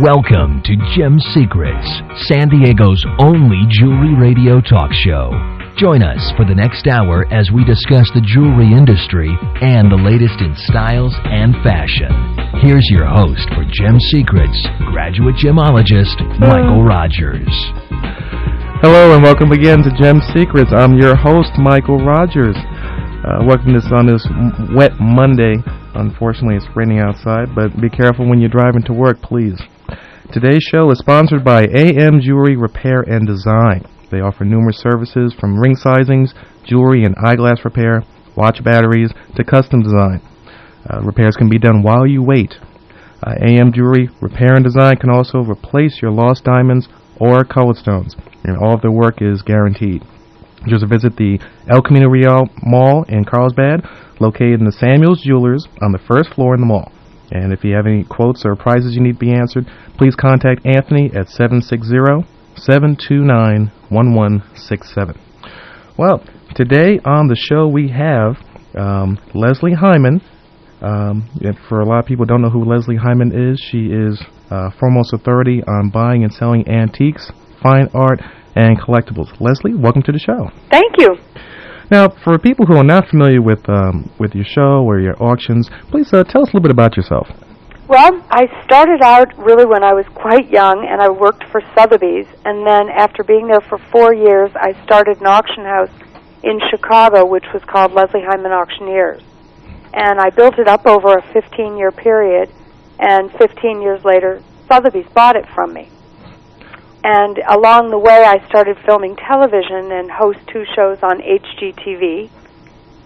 Welcome to Gem Secrets, San Diego's only jewelry radio talk show. Join us for the next hour as we discuss the jewelry industry and the latest in styles and fashion. Here's your host for Gem Secrets, graduate gemologist Michael Rogers. Hello and welcome again to Gem Secrets. I'm your host, Michael Rogers. Uh, welcome this on this wet Monday. Unfortunately, it's raining outside, but be careful when you're driving to work, please. Today's show is sponsored by AM Jewelry Repair and Design. They offer numerous services from ring sizings, jewelry and eyeglass repair, watch batteries, to custom design. Uh, repairs can be done while you wait. Uh, AM Jewelry Repair and Design can also replace your lost diamonds or colored stones, and all of their work is guaranteed. Just visit the El Camino Real Mall in Carlsbad, located in the Samuels Jewelers on the first floor in the mall. And if you have any quotes or prizes you need to be answered, please contact Anthony at 760-729-1167. Well, today on the show we have um, Leslie Hindman. Um, for a lot of people don't know who Leslie Hindman is, she is uh, foremost authority on buying and selling antiques, fine art, and collectibles. Leslie, welcome to the show. Thank you. Now, for people who are not familiar with um, with your show or your auctions, please uh, tell us a little bit about yourself. Well, I started out really when I was quite young, and I worked for Sotheby's. And then, after being there for four years, I started an auction house in Chicago, which was called Leslie Hindman Auctioneers. And I built it up over a 15-year period. And 15 years later, Sotheby's bought it from me. And along the way, I started filming television and host two shows on HGTV.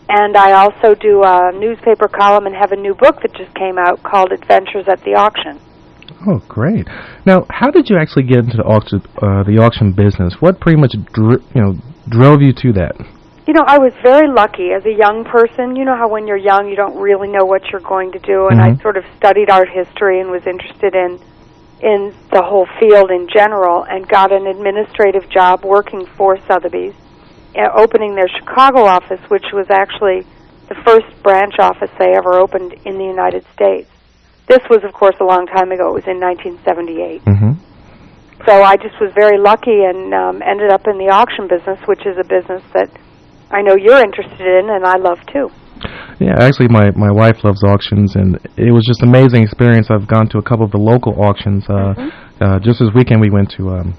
And I also do a newspaper column and have a new book that just came out called Adventures at the Auction. Oh, great! Now, how did you actually get into the auction, uh, the auction business? What pretty much, dri- you know, drove you to that? You know, I was very lucky as a young person. You know how when you're young, you don't really know what you're going to do, and Mhm. I sort of studied art history and was interested in in the whole field in general, and got an administrative job working for Sotheby's, uh, opening their Chicago office, which was actually the first branch office they ever opened in the United States. This was, of course, a long time ago. It was in 1978. Mm-hmm. So I just was very lucky and um, ended up in the auction business, which is a business that I know you're interested in and I love too. Yeah, actually, my my wife loves auctions, and it was just an amazing experience. I've gone to a couple of the local auctions. Uh, uh, just this weekend, we went to um,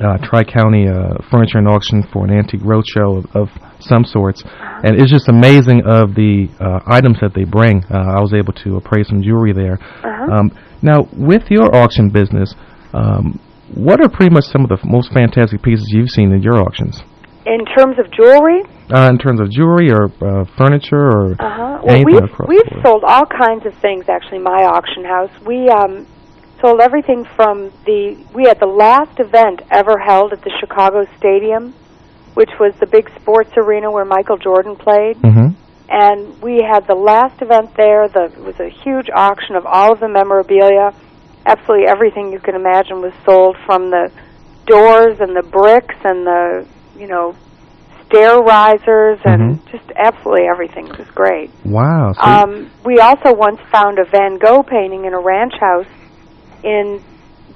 uh, Tri County uh, Furniture and Auction for an antique roadshow of, of some sorts, and it's just amazing of the uh, items that they bring. Uh, I was able to appraise some jewelry there. Uh-huh. Um, now, with your auction business, um, what are pretty much some of the most fantastic pieces you've seen in your auctions? In terms of jewelry, Uh, in terms of jewelry or uh, furniture or uh-huh. well, anything we've across we've sold all kinds of things. Actually, my auction house, we um, sold everything from the we had the last event ever held at the Chicago Stadium, which was the big sports arena where Michael Jordan played. Mm-hmm. and we had the last event there. The, it was a huge auction of all of the memorabilia. Absolutely everything you can imagine was sold, from the doors and the bricks and the you know stair risers and just absolutely everything. It was great. Wow. So Um, we also once found a Van Gogh painting in a ranch house in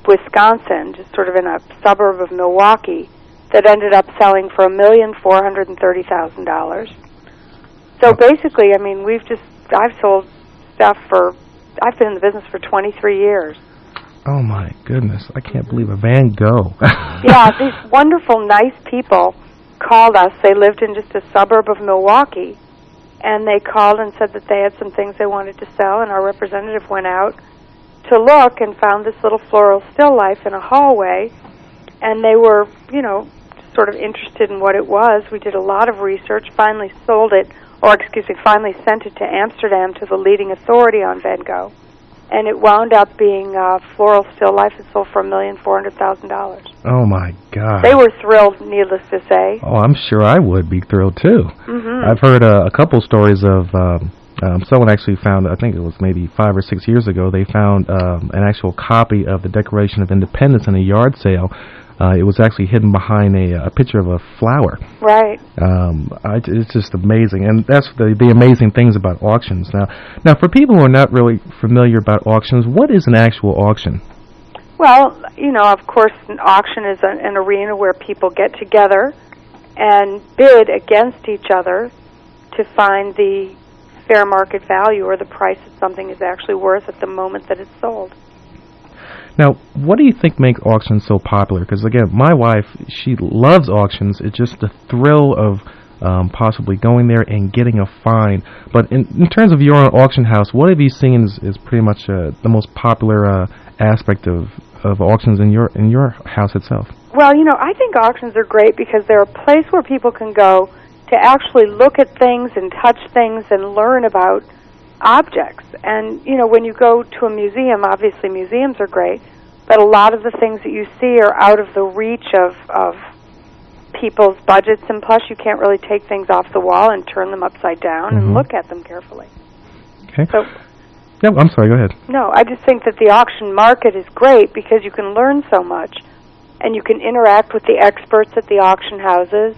Wisconsin, just sort of in a suburb of Milwaukee, that ended up selling for a million four hundred and thirty thousand dollars. So basically, I mean, we've just I've sold stuff for I've been in the business for twenty three years. Oh my goodness! I can't believe a Van Gogh. yeah, these wonderful, nice people called us. They lived in just a suburb of Milwaukee, and they called and said that they had some things they wanted to sell. And our representative went out to look and found this little floral still life in a hallway, and they were, you know, sort of interested in what it was. We did a lot of research. Finally, sold it, or excuse me, finally sent it to Amsterdam to the leading authority on Van Gogh. And it wound up being uh, floral still life. It sold for a million four hundred thousand dollars. oh my God. They were thrilled, needless to say. Oh, I'm sure I would be thrilled too. hmm I've heard uh, a couple stories of um, um, someone actually found. I think it was maybe five or six years ago. They found um, an actual copy of the Declaration of Independence in a yard sale. Uh, it was actually hidden behind a, a picture of a flower. Right. Um, I, it's just amazing, and that's the the amazing things about auctions. Now, now for people who are not really familiar about auctions, what is an actual auction? Well, you know, of course, an auction is an, an arena where people get together and bid against each other to find the fair market value or the price that something is actually worth at the moment that it's sold. Now, what do you think makes auctions so popular? Because again, my wife, she loves auctions. It's just the thrill of um, possibly going there and getting a find. But in, in terms of your own auction house, what have you seen is, is pretty much uh, the most popular uh, aspect of, of auctions in your in your house itself? Well, you know, I think auctions are great because they're a place where people can go to actually look at things and touch things and learn about objects. And, you know, when you go to a museum, obviously museums are great, but a lot of the things that you see are out of the reach of, of people's budgets, and plus you can't really take things off the wall and turn them upside down Mhm. and look at them carefully. Okay. So, Yeah, I'm sorry. Go ahead. no, I just think that the auction market is great because you can learn so much and you can interact with the experts at the auction houses,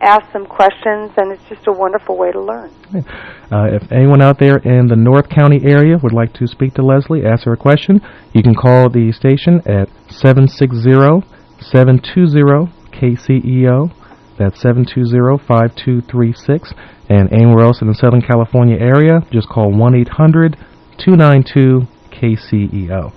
ask them questions, and it's just a wonderful way to learn. Uh, if anyone out there in the North County area would like to speak to Leslie, ask her a question, you can call the station at 760-720-KCEO. That's 720-5236. And anywhere else in the Southern California area, just call 1-800-292-KCEO.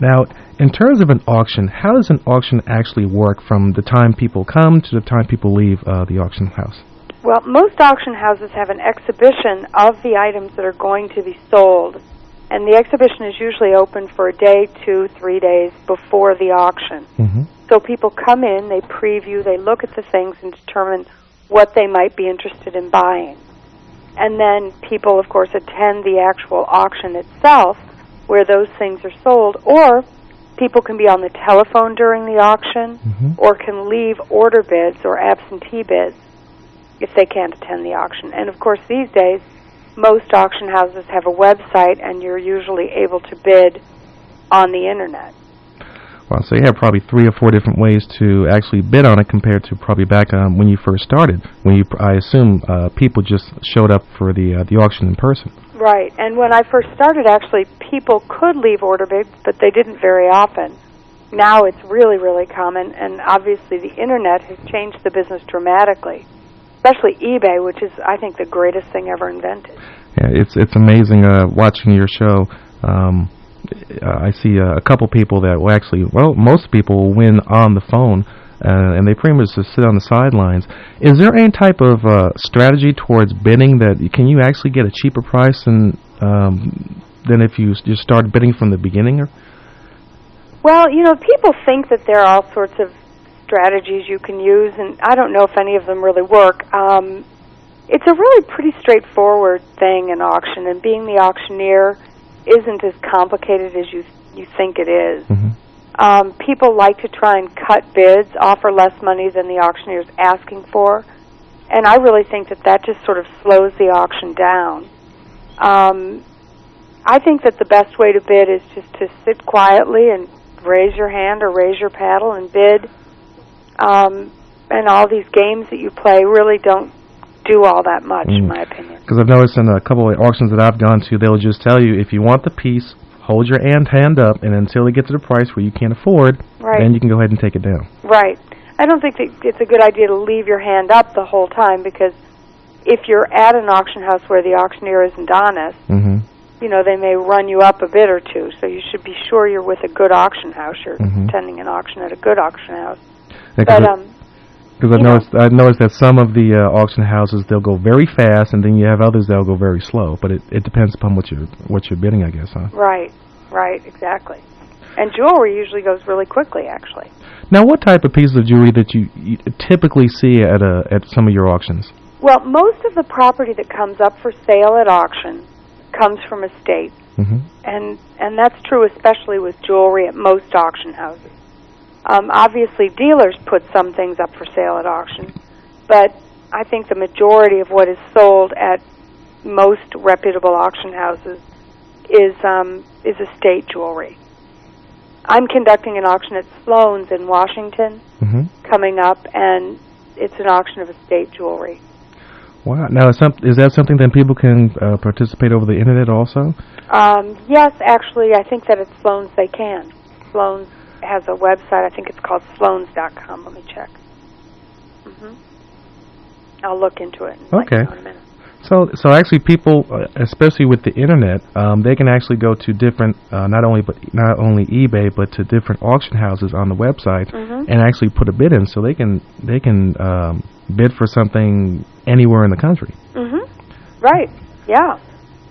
Now, in terms of an auction, how does an auction actually work from the time people come to the time people leave uh, the auction house? Well, most auction houses have an exhibition of the items that are going to be sold, and the exhibition is usually open for a day, two, three days before the auction. Mm-hmm. So people come in, they preview, they look at the things and determine what they might be interested in buying. And then people, of course, attend the actual auction itself where those things are sold, or people can be on the telephone during the auction Mhm. or can leave order bids or absentee bids if they can't attend the auction. And of course, these days, most auction houses have a website and you're usually able to bid on the internet. Well, so you have probably three or four different ways to actually bid on it compared to probably back um, when you first started. When you, I assume, uh, people just showed up for the uh, the auction in person. Right. And when I first started, actually, people could leave order bids, but they didn't very often. Now it's really, really common, and obviously the internet has changed the business dramatically, especially eBay, which is, I think, the greatest thing ever invented. Yeah, it's it's amazing uh, watching your show. Um, I see uh, a couple people that will actually, well, most people will win on the phone, uh, and they pretty much just sit on the sidelines. Is there any type of uh, strategy towards bidding that can you actually get a cheaper price than um, than if you just start bidding from the beginning? Or? Well, you know, people think that there are all sorts of strategies you can use, and I don't know if any of them really work. Um, it's a really pretty straightforward thing, in auction, and being the auctioneer isn't as complicated as you you think it is. hmm Um, people like to try and cut bids, offer less money than the auctioneer is asking for, and I really think that that just sort of slows the auction down. Um, I think that the best way to bid is just to sit quietly and raise your hand or raise your paddle and bid. Um, and all these games that you play really don't do all that much, in Mm. my opinion. Because I've noticed in a couple of auctions that I've gone to, they'll just tell you if you want the piece, hold your hand hand up, and until it gets to the price where you can't afford, Right. then you can go ahead and take it down. Right. I don't think that it's a good idea to leave your hand up the whole time because if you're at an auction house where the auctioneer isn't honest, hmm you know, they may run you up a bit or two. So you should be sure you're with a good auction house. You're Mhm. attending an auction at a good auction house. Because But um, You know- noticed, I've noticed that some of the uh, auction houses they'll go very fast, and then you have others that'll go very slow. But it, it depends upon what you're what you're bidding, I guess, huh? right, right, exactly. And jewelry usually goes really quickly, actually. Now, what type of pieces of jewelry that you, you typically see at a at some of your auctions? Well, most of the property that comes up for sale at auction comes from estates. hmm and and that's true especially with jewelry at most auction houses. Um, obviously, dealers put some things up for sale at auction, but I think the majority of what is sold at most reputable auction houses is um, is estate jewelry. I'm conducting an auction at Sloan's in Washington hmm coming up, and it's an auction of estate jewelry. Wow. Now, is, some, is that something that people can uh, participate over the internet also? Um, yes, actually, I think that at Sloan's they can. Sloan's has a website. I think it's called Sloans.com. Let me check. hmm I'll look into it. And let you Okay. know in a minute. So, so actually, people, uh, especially with the internet, um, they can actually go to different, uh, not only but not only eBay, but to different auction houses on the website, Mhm. and actually put a bid in, so they can they can um, bid for something anywhere in the country. hmm Right. Yeah.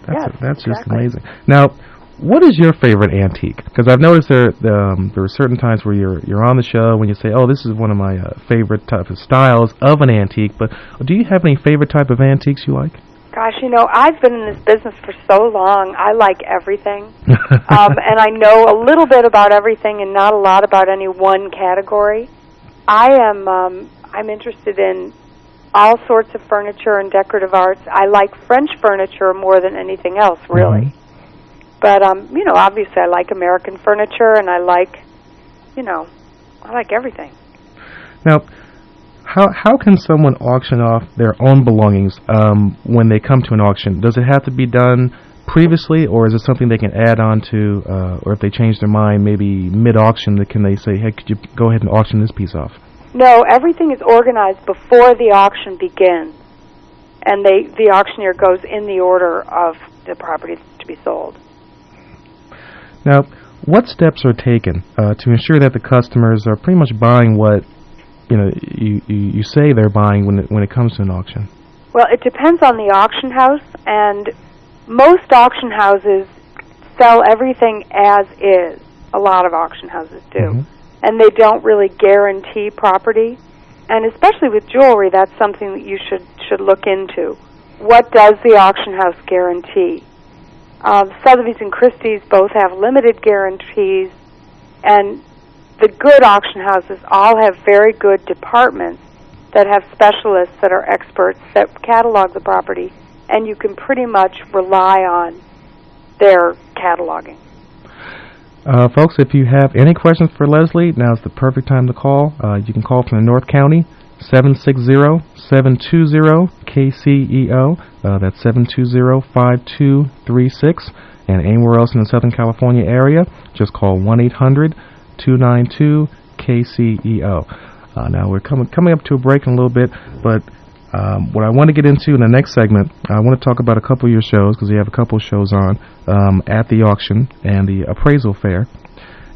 That's Yes, that's just amazing. Now, what is your favorite antique? Because I've noticed there um, there are certain times where you're you're on the show when you say, "Oh, this is one of my uh, favorite type of styles of an antique." But do you have any favorite type of antiques you like? Gosh, you know, I've been in this business for so long. I like everything. um, and I know a little bit about everything and not a lot about any one category. I am um, I'm interested in all sorts of furniture and decorative arts. I like French furniture more than anything else, really. But um, you know, obviously I like American furniture and I like, you know, I like everything. Now, how how can someone auction off their own belongings um, when they come to an auction? Does it have to be done previously, or is it something they can add on to, uh, or if they change their mind, maybe mid auction, can they say, "Hey, could you go ahead and auction this piece off"? No, everything is organized before the auction begins, and they the auctioneer goes in the order of the property to be sold. Now, what steps are taken uh, to ensure that the customers are pretty much buying what you know you, you, you say they're buying when it, when it comes to an auction? Well, it depends on the auction house, and most auction houses sell everything as is. A lot of auction houses do, Mhm. and they don't really guarantee property. And especially with jewelry, that's something that you should should look into. What does the auction house guarantee? Um, Sotheby's and Christie's both have limited guarantees, and the good auction houses all have very good departments that have specialists that are experts that catalog the property, and you can pretty much rely on their cataloging. Uh, folks, if you have any questions for Leslie, now's the perfect time to call. Uh, you can call from the North County, 760-720-KCEO. Uh, that's 720-5236. And anywhere else in the Southern California area, just call 1-800-292-KCEO. Uh, now, we're coming coming up to a break in a little bit, but um, what I want to get into in the next segment, I want to talk about a couple of your shows because you have a couple of shows on um, at the auction and the appraisal fair,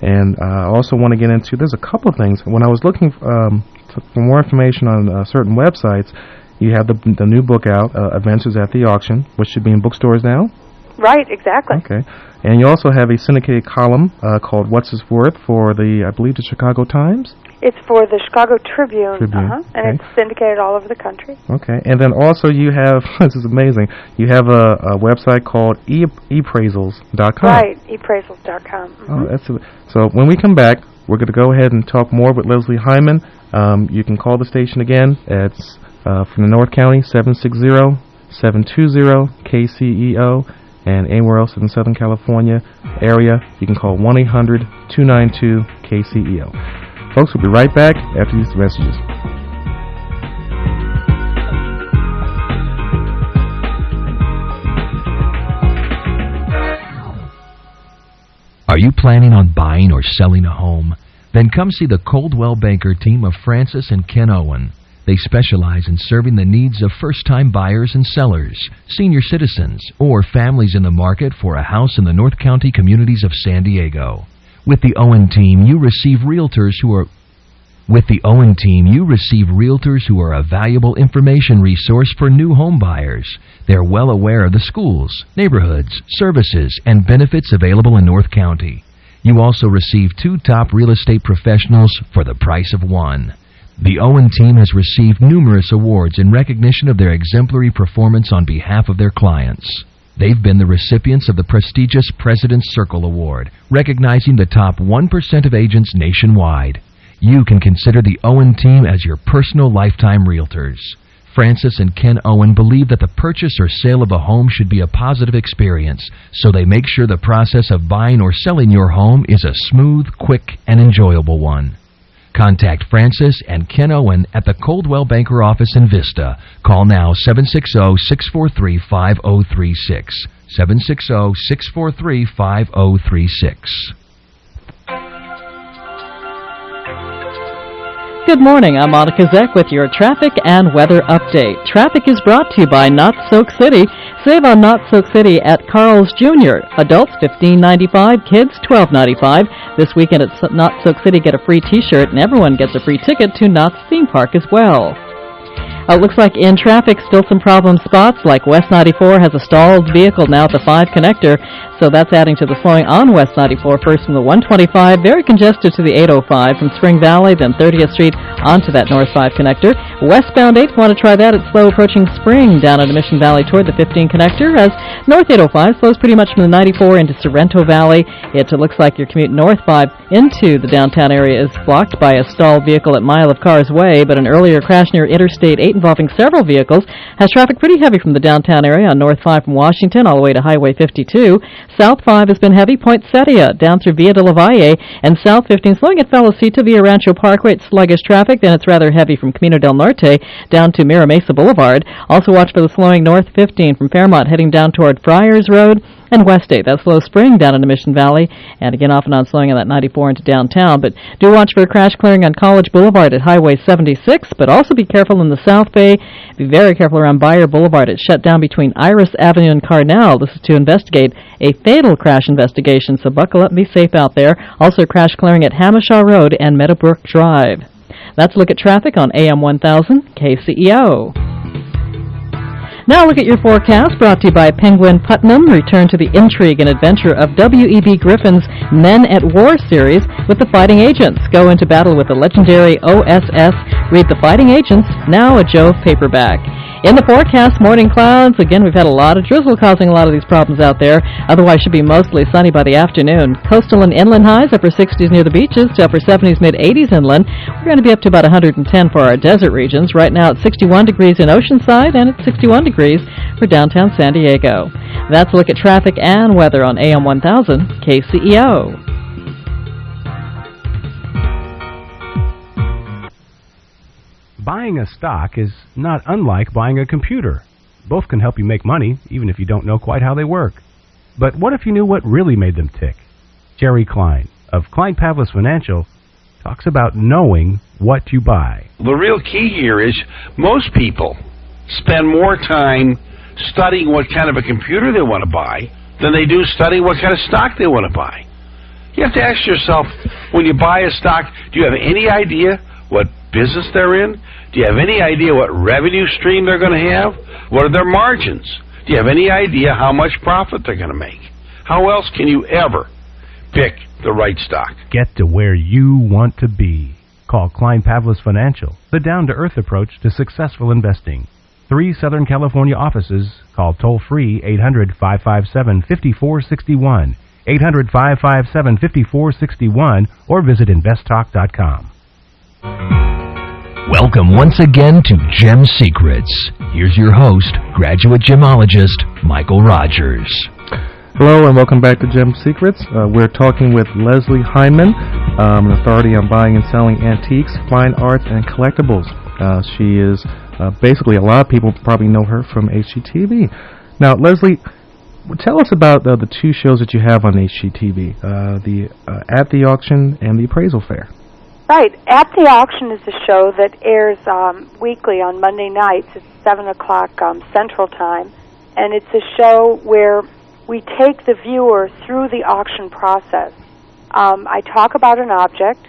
and uh, I also want to get into. There's a couple of things when I was looking um, for more information on uh, certain websites. You have the the new book out, uh, Adventures at the Auction, which should be in bookstores now. Right, exactly. Okay, and you also have a syndicated column uh, called "What's This Worth" for the, I believe, the Chicago Times. It's for the Chicago Tribune, Tribune, uh-huh, and okay. it's syndicated all over the country. Okay, and then also you have this is amazing. You have a, a website called e eppraisals.com. Right, eppraisals.com. Mhm. Oh, that's a, so. When we come back, we're going to go ahead and talk more with Leslie Hindman. Um, you can call the station again. It's uh, from the North County 760-720-KCEO, and anywhere else in the Southern California area, you can call 1-800-292-KCEO. Folks, we'll be right back after these messages. Are you planning on buying or selling a home? Then come see the Coldwell Banker team of Francis and Ken Owen. They specialize in serving the needs of first-time buyers and sellers, senior citizens, or families in the market for a house in the North County communities of San Diego. With the Owen team, you receive realtors who are with the Owen team, you receive realtors who are a valuable information resource for new home buyers. They're well aware of the schools, neighborhoods, services, and benefits available in North County. You also receive two top real estate professionals for the price of one. The Owen team has received numerous awards in recognition of their exemplary performance on behalf of their clients. They've been the recipients of the prestigious President's Circle Award, recognizing the top 1% of agents nationwide. You can consider the Owen team as your personal lifetime realtors. Francis and Ken Owen believe that the purchase or sale of a home should be a positive experience, so they make sure the process of buying or selling your home is a smooth, quick, and enjoyable one. Contact Francis and Ken Owen at the Coldwell Banker office in Vista. Call now 760-643-5036. 760-643-5036. Good morning. I'm Monica Zek with your traffic and weather update. Traffic is brought to you by Knott's Soak City. Save on Knott's Soak City at Carl's Jr. Adults $15.95, kids $12.95. This weekend at Knott's Soak City, get a free T-shirt, and everyone gets a free ticket to Knott's theme park as well. Uh, it looks like in traffic, still some problem spots, like West 94 has a stalled vehicle now at the 5 connector, so that's adding to the slowing on West 94, first from the 125, very congested to the 805, from Spring Valley, then 30th Street onto that North 5 connector. Westbound 8, want to try that, it's slow approaching Spring down at Mission Valley toward the 15 connector, as North 805 slows pretty much from the 94 into Sorrento Valley. It looks like your commute North 5 into the downtown area is blocked by a stalled vehicle at Mile of Cars Way, but an earlier crash near Interstate 8 involving several vehicles has traffic pretty heavy from the downtown area on North 5 from Washington all the way to Highway 52. South 5 has been heavy Poinsettia down through Via de la Valle and South 15 slowing at Felicita via Rancho Parkway. It's sluggish traffic. Then it's rather heavy from Camino del Norte down to Mira Mesa Boulevard. Also watch for the slowing North 15 from Fairmount heading down toward Friars Road and West 8. That's Slow Spring down into Mission Valley, and again off and on slowing on that 94 into downtown. But do watch for a crash clearing on College Boulevard at Highway 76, but also be careful in the South Bay. Be very careful around Beyer Boulevard. It's shut down between Iris Avenue and Carnell. This is to investigate a fatal crash investigation, so buckle up and be safe out there. Also crash clearing at Jamacha Road and Meadowbrook Drive. That's a look at traffic on AM 1000 KCEO. Now look at your forecast brought to you by Penguin Putnam. Return to the intrigue and adventure of W.E.B. Griffin's Men at War series with the Fighting Agents. Go into battle with the legendary OSS. Read The Fighting Agents, now a Jove paperback. In the forecast, morning clouds. Again, we've had a lot of drizzle causing a lot of these problems out there. Otherwise, should be mostly sunny by the afternoon. Coastal and inland highs, upper 60s near the beaches to upper 70s, mid 80s inland. We're going to be up to about 110 for our desert regions. Right now, it's 61 degrees in Oceanside and it's 61 degrees for downtown San Diego. That's a look at traffic and weather on AM 1000 KCEO. Buying a stock is not unlike buying a computer. Both can help you make money, even if you don't know quite how they work. But what if you knew what really made them tick? Jerry Klein of Klein Pavlis Financial talks about knowing what you buy. The real key here is most people spend more time studying what kind of a computer they want to buy than they do studying what kind of stock they want to buy. You have to ask yourself when you buy a stock, do you have any idea what business they're in? Do you have any idea what revenue stream they're going to have? What are their margins? Do you have any idea how much profit they're going to make? How else can you ever pick the right stock? Get to where you want to be. Call Klein Pavlis Financial, the down to earth approach to successful investing. Three Southern California offices. Call toll free 800 557 5461. 800 557 5461 or visit investtalk.com. Welcome once again to Gem Secrets. Here's your host, graduate gemologist Michael Rogers. Hello and welcome back to Gem Secrets. Uh, we're talking with Leslie Hindman, um, an authority on buying and selling antiques, fine arts, and collectibles. Uh, she is uh, basically a lot of people probably know her from HGTV. Now, Leslie, tell us about uh, the two shows that you have on HGTV: uh, the uh, At the Auction and the Appraisal Fair. Right. At the Auction is a show that airs um, weekly on Monday nights at 7 o'clock um, Central Time. And it's a show where we take the viewer through the auction process. Um, I talk about an object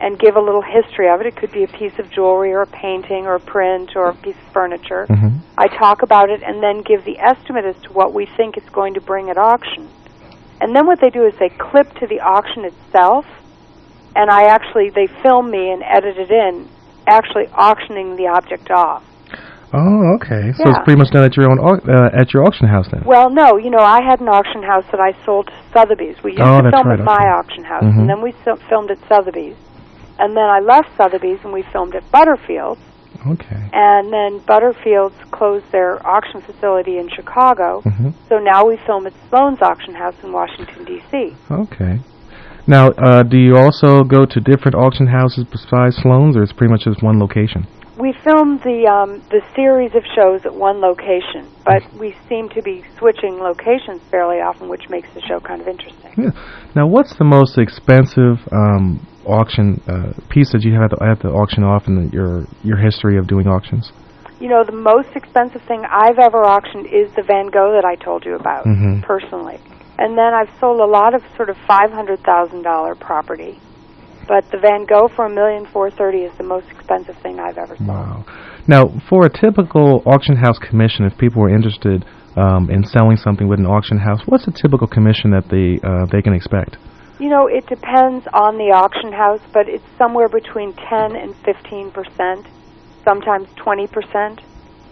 and give a little history of it. It could be a piece of jewelry or a painting or a print or a piece of furniture. Mm-hmm. I talk about it and then give the estimate as to what we think it's going to bring at auction. And then what they do is they clip to the auction itself and I actually they filmed me and edited it in, actually auctioning the object off. Oh, okay. So Yeah. it's pretty much done at your own au- uh, at your auction house then. Well, no, you know, I had an auction house that I sold to Sotheby's. We used Oh, to film right, at my auction house, Mhm. and then we so- filmed at Sotheby's, and then I left Sotheby's and we filmed at Butterfield's, Okay. and then Butterfield's closed their auction facility in Chicago, Mhm. so now we film at Sloan's auction house in Washington D.C. Okay. Now, uh, do you also go to different auction houses besides Sloan's, or it's pretty much just one location? We filmed the um, the series of shows at one location, but we seem to be switching locations fairly often, which makes the show kind of interesting. Yeah. Now, what's the most expensive um, auction uh, piece that you have at the, at auction off and your your history of doing auctions? You know, the most expensive thing I've ever auctioned is the Van Gogh that I told you about Mhm. personally. And then I've sold a lot of sort of five hundred thousand dollar property. But the Van Gogh for a million four thirty is the most expensive thing I've ever sold. Wow. Now, for a typical auction house commission, if people were interested um, in selling something with an auction house, what's a typical commission that they uh, they can expect? You know, it depends on the auction house, but it's somewhere between 10 and 15 percent, sometimes 20 percent,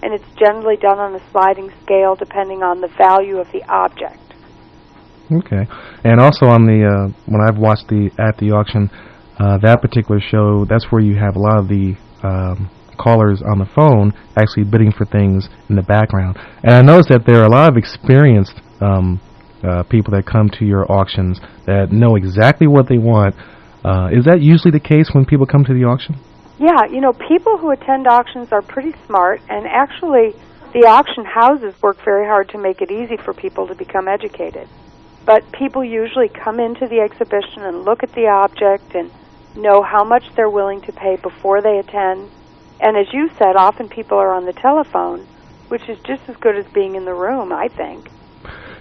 and it's generally done on a sliding scale depending on the value of the object. Okay. And also on the uh, when I've watched the at the auction, uh, that particular show, that's where you have a lot of the um, callers on the phone actually bidding for things in the background. And I noticed that there are a lot of experienced um, uh, people that come to your auctions that know exactly what they want. Uh, is that usually the case when people come to the auction? Yeah, you know, people who attend auctions are pretty smart, and actually, the auction houses work very hard to make it easy for people to become educated. But people usually come into the exhibition and look at the object and know how much they're willing to pay before they attend. And as you said, often people are on the telephone, which is just as good as being in the room, I think.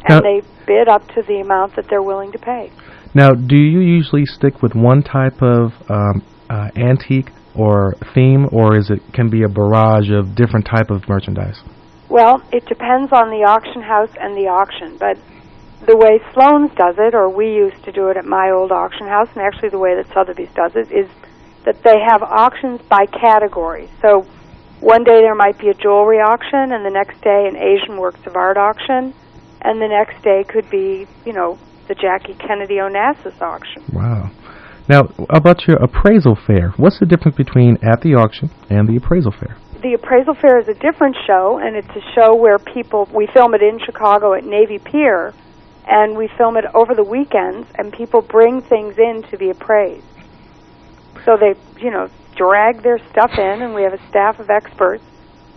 Now- And they bid up to the amount that they're willing to pay. Now, do you usually stick with one type of um, uh, antique or theme, or is it can be a barrage of different type of merchandise? Well, it depends on the auction house and the auction, but the way Sloan's does it, or we used to do it at my old auction house, and actually the way that Sotheby's does it, is that they have auctions by category. So one day there might be a jewelry auction, and the next day an Asian works of art auction, and the next day could be, you know, the Jackie Kennedy Onassis auction. Wow. Now, about your appraisal fair, what's the difference between at the auction and the appraisal fair? the appraisal fair is a different show, and it's a show where people we film it in Chicago at Navy Pier, and we film it over the weekends, and people bring things in to be appraised. So they, you know, drag their stuff in, and we have a staff of experts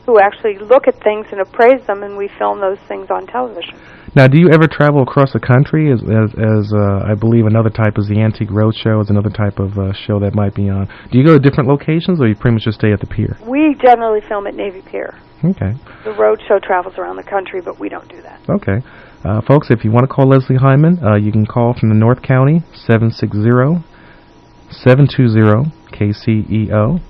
who actually look at things and appraise them, and we film those things on television. Now, do you ever travel across the country? As, as, as uh, I believe another type is the Antique Roadshow, is another type of uh, show that might be on. Do you go to different locations, or you pretty much just stay at the pier? We generally film at Navy Pier. Okay. The road show travels around the country, but we don't do that. Okay. Uh, folks, if you want to call Leslie Hindman, uh, you can call from the North County, 760-720-KCEO.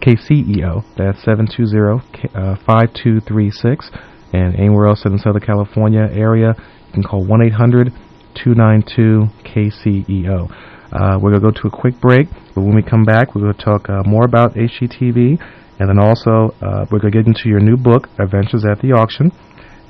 KCEO. That's 720-5236. And anywhere else in the Southern California area, you can call 1-800-292-KCEO. Uh, we're going to go to a quick break, but when we come back, we're going to talk uh, more about HGTV, and then also uh, we're going to get into your new book, Adventures at the Auction,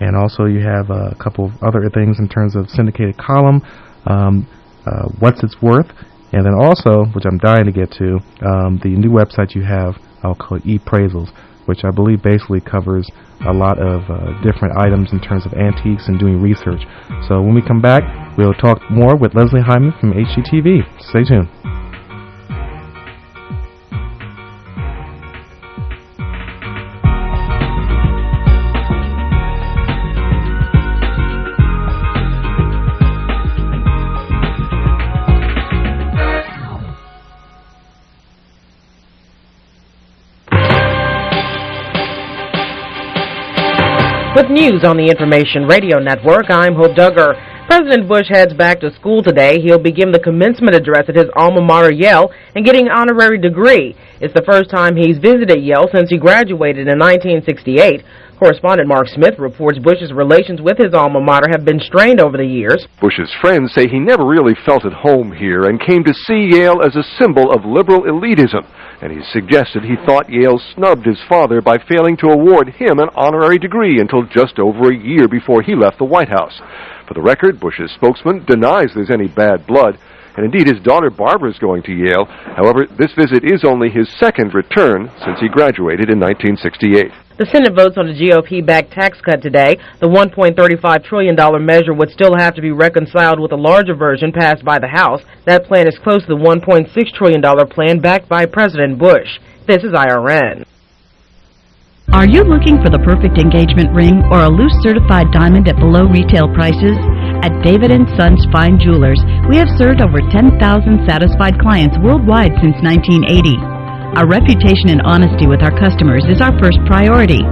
and also you have a couple of other things in terms of syndicated column, um, uh, what's its worth, and then also, which I'm dying to get to, um, the new website you have, I'll call it Eppraisals, which I believe basically covers a lot of uh, different items in terms of antiques and doing research. So when we come back, we'll talk more with Leslie Hindman from HGTV. Stay tuned. News on the Information Radio Network, I'm Hope Duggar. President Bush heads back to school today. He'll begin the commencement address at his alma mater, Yale, and getting an honorary degree. It's the first time he's visited Yale since he graduated in 1968. Correspondent Mark Smith reports Bush's relations with his alma mater have been strained over the years. Bush's friends say he never really felt at home here and came to see Yale as a symbol of liberal elitism. And he suggested he thought Yale snubbed his father by failing to award him an honorary degree until just over a year before he left the White House. For the record, Bush's spokesman denies there's any bad blood, and indeed his daughter Barbara is going to Yale. However, this visit is only his second return since he graduated in 1968. The Senate votes on a GOP-backed tax cut today. The $1.35 trillion measure would still have to be reconciled with a larger version passed by the House. That plan is close to the $1.6 trillion plan backed by President Bush. This is IRN. Are you looking for the perfect engagement ring or a loose certified diamond at below retail prices? At David & Sons Fine Jewelers, we have served over 10,000 satisfied clients worldwide since 1980. Our reputation and honesty with our customers is our first priority.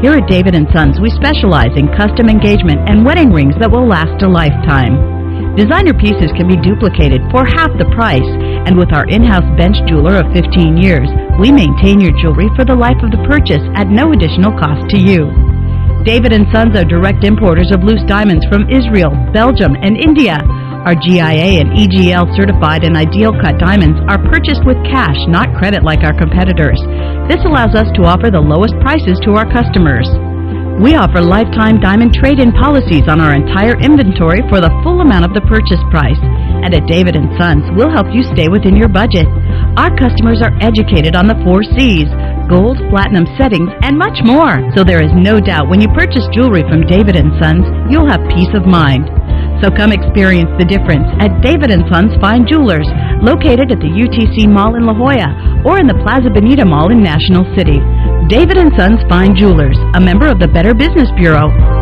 Here at David & Sons, we specialize in custom engagement and wedding rings that will last a lifetime. Designer pieces can be duplicated for half the price, and with our in-house bench jeweler of 15 years, we maintain your jewelry for the life of the purchase at no additional cost to you. David & Sons are direct importers of loose diamonds from Israel, Belgium, and India. Our GIA and EGL certified and ideal cut diamonds are purchased with cash, not credit like our competitors. This allows us to offer the lowest prices to our customers. We offer lifetime diamond trade-in policies on our entire inventory for the full amount of the purchase price. And at David & Sons, we'll help you stay within your budget. Our customers are educated on the four C's, gold, platinum settings, and much more. So there is no doubt when you purchase jewelry from David & Sons, you'll have peace of mind. So come experience the difference at David & Sons Fine Jewelers, located at the UTC Mall in La Jolla or in the Plaza Bonita Mall in National City. David & Sons Fine Jewelers, a member of the Better Business Bureau.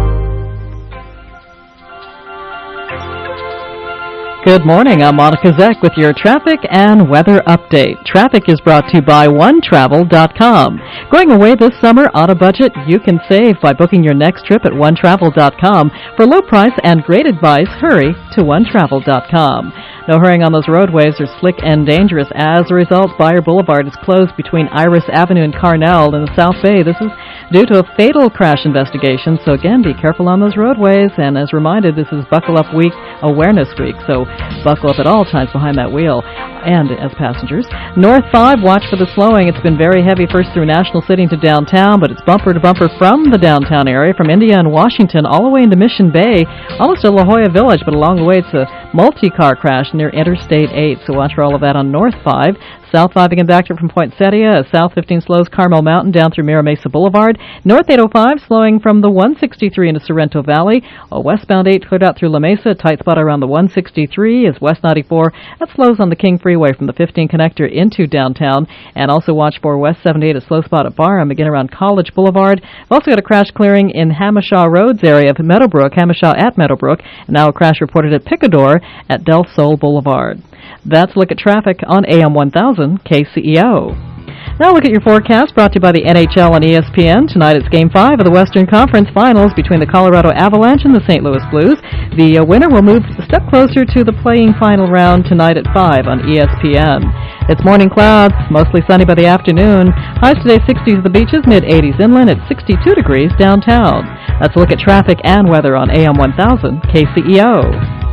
Good morning. I'm Monica Zeck with your traffic and weather update. Traffic is brought to you by OneTravel.com. Going away this summer on a budget, you can save by booking your next trip at OneTravel.com. For low price and great advice, hurry to OneTravel.com. No hurrying on those roadways are slick and dangerous. As a result, Beyer Boulevard is closed between Iris Avenue and Carnell in the South Bay. This is due to a fatal crash investigation. So again, be careful on those roadways. And as reminded, this is Buckle Up Week, Awareness Week. So buckle up at all times behind that wheel and as passengers. North 5, watch for the slowing. It's been very heavy first through National City to downtown, but it's bumper to bumper from the downtown area, from India and Washington all the way into Mission Bay, almost to La Jolla Village, but along the way it's multi-car crash near Interstate 8. So watch for all of that on North 5. South 5 again back to from Poinsettia. South 15 slows Carmel Mountain down through Mira Mesa Boulevard. North 805 slowing from the 163 into Sorrento Valley. A westbound 8 cleared out through La Mesa. Tight spot around the 163 is West 94. That slows on the King Freeway from the 15 connector into downtown. And also watch for West 78 a slow spot at Barham again around College Boulevard. We've also got a crash clearing in Jamacha Roads area of Meadowbrook, Jamacha at Meadowbrook. And now a crash reported at Picador at Del Sol Boulevard. That's look at traffic on AM 1000 KCEO. Now look at your forecast brought to you by the NHL and ESPN. Tonight it's Game 5 of the Western Conference Finals between the Colorado Avalanche and the St. Louis Blues. The uh, winner will move a step closer to the playing final round tonight at 5 on ESPN. It's morning clouds, mostly sunny by the afternoon. Highs today 60s at the beaches, mid 80s inland at 62 degrees downtown. That's a look at traffic and weather on AM 1000 KCEO.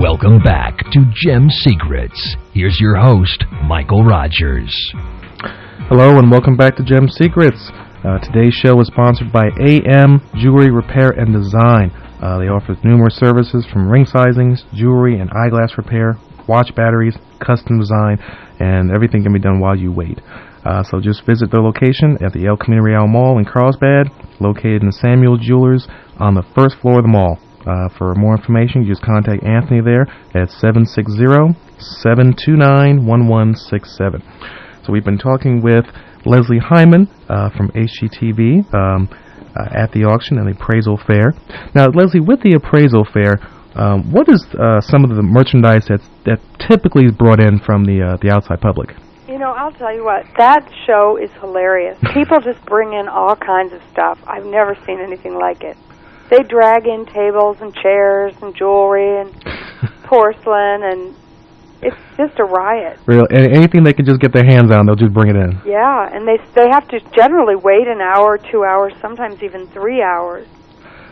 Welcome back to Gem Secrets. Here's your host, Michael Rogers. Hello and welcome back to Gem Secrets. Uh, today's show is sponsored by AM Jewelry Repair and Design. Uh, they offer numerous services from ring sizings, jewelry and eyeglass repair, watch batteries, custom design, and everything can be done while you wait. Uh, so just visit their location at the El Camino Real Mall in Carlsbad, located in Samuel Jewelers on the first floor of the mall. Uh, for more information, just contact Anthony there at 760-729-1167. So we've been talking with Leslie Hindman uh, from HGTV um, uh, at the auction and the appraisal fair. Now, Leslie, with the appraisal fair, um, what is uh, some of the merchandise that's, that typically is brought in from the uh, the outside public? You know, I'll tell you what, that show is hilarious. People just bring in all kinds of stuff. I've never seen anything like it they drag in tables and chairs and jewelry and porcelain and it's just a riot. Real anything they can just get their hands on, they'll just bring it in. Yeah, and they they have to generally wait an hour, two hours, sometimes even three hours